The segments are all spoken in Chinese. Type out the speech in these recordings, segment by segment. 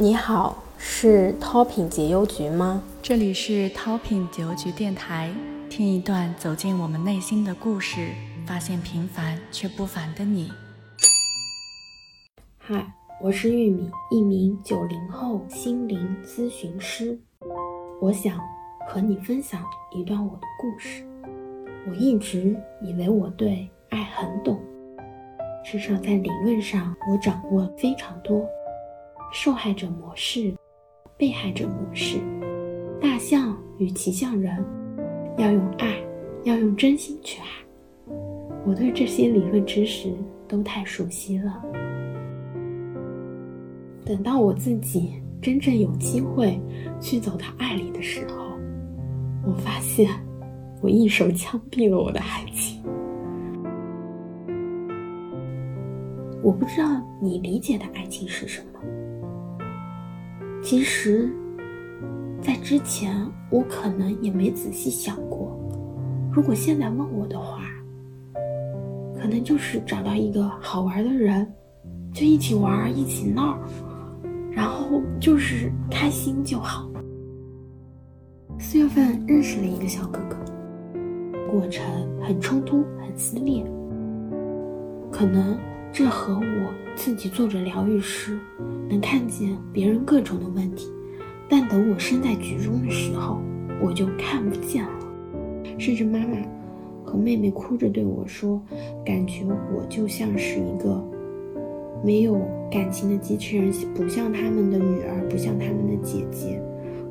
你好，是 top 品解忧局吗？这里是 top 品解忧局电台，听一段走进我们内心的故事，发现平凡却不凡的你。嗨，我是玉米，一名九零后心灵咨询师。我想和你分享一段我的故事。我一直以为我对爱很懂，至少在理论上我掌握非常多。受害者模式、被害者模式、大象与骑象人，要用爱，要用真心去爱。我对这些理论知识都太熟悉了。等到我自己真正有机会去走到爱里的时候，我发现我一手枪毙了我的爱情。我不知道你理解的爱情是什么。其实，在之前我可能也没仔细想过。如果现在问我的话，可能就是找到一个好玩的人，就一起玩，一起闹，然后就是开心就好。四月份认识了一个小哥哥，过程很冲突，很撕裂，可能。这和我自己做着疗愈师，能看见别人各种的问题，但等我身在局中的时候，我就看不见了。甚至妈妈和妹妹哭着对我说：“感觉我就像是一个没有感情的机器人，不像他们的女儿，不像他们的姐姐。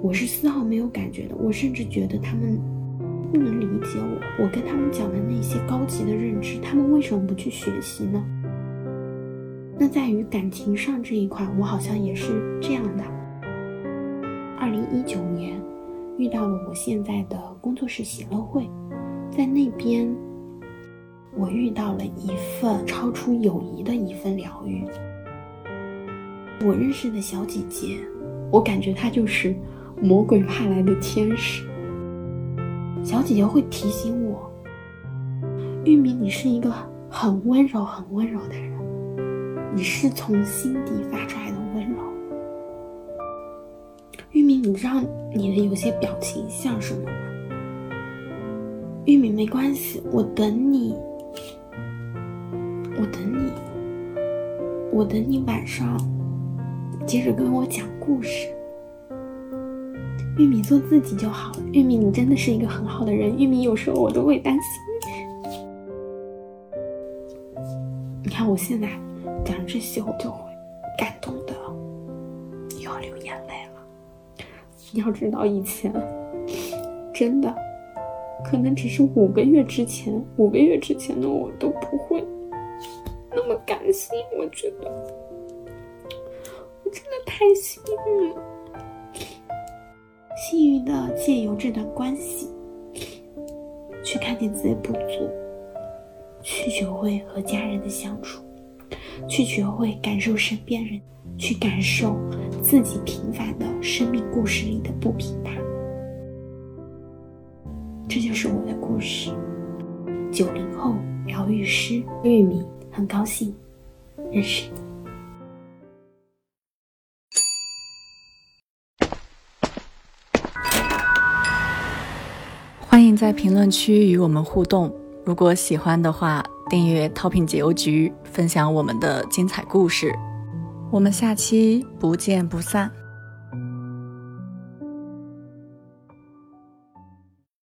我是丝毫没有感觉的。我甚至觉得他们不能理解我。我跟他们讲的那些高级的认知，他们为什么不去学习呢？”那在于感情上这一块，我好像也是这样的。二零一九年遇到了我现在的工作室喜乐会，在那边我遇到了一份超出友谊的一份疗愈。我认识的小姐姐，我感觉她就是魔鬼派来的天使。小姐姐会提醒我，玉米，你是一个很温柔、很温柔的人。你是从心底发出来的温柔，玉米，你知道你的有些表情像什么吗？玉米，没关系，我等你，我等你，我等你晚上接着跟我讲故事。玉米，做自己就好。玉米，你真的是一个很好的人。玉米，有时候我都会担心。你看我现在。讲这些我就会感动的又要流眼泪了。你要知道，以前真的可能只是五个月之前，五个月之前的我都不会那么感性。我觉得我真的太幸运了，幸运的借由这段关系去看见自己不足，去学会和家人的相处。去学会感受身边人，去感受自己平凡的生命故事里的不平凡。这就是我的故事。九零后疗愈师玉米，很高兴认识你。欢迎在评论区与我们互动。如果喜欢的话，订阅淘品解忧局，分享我们的精彩故事。我们下期不见不散。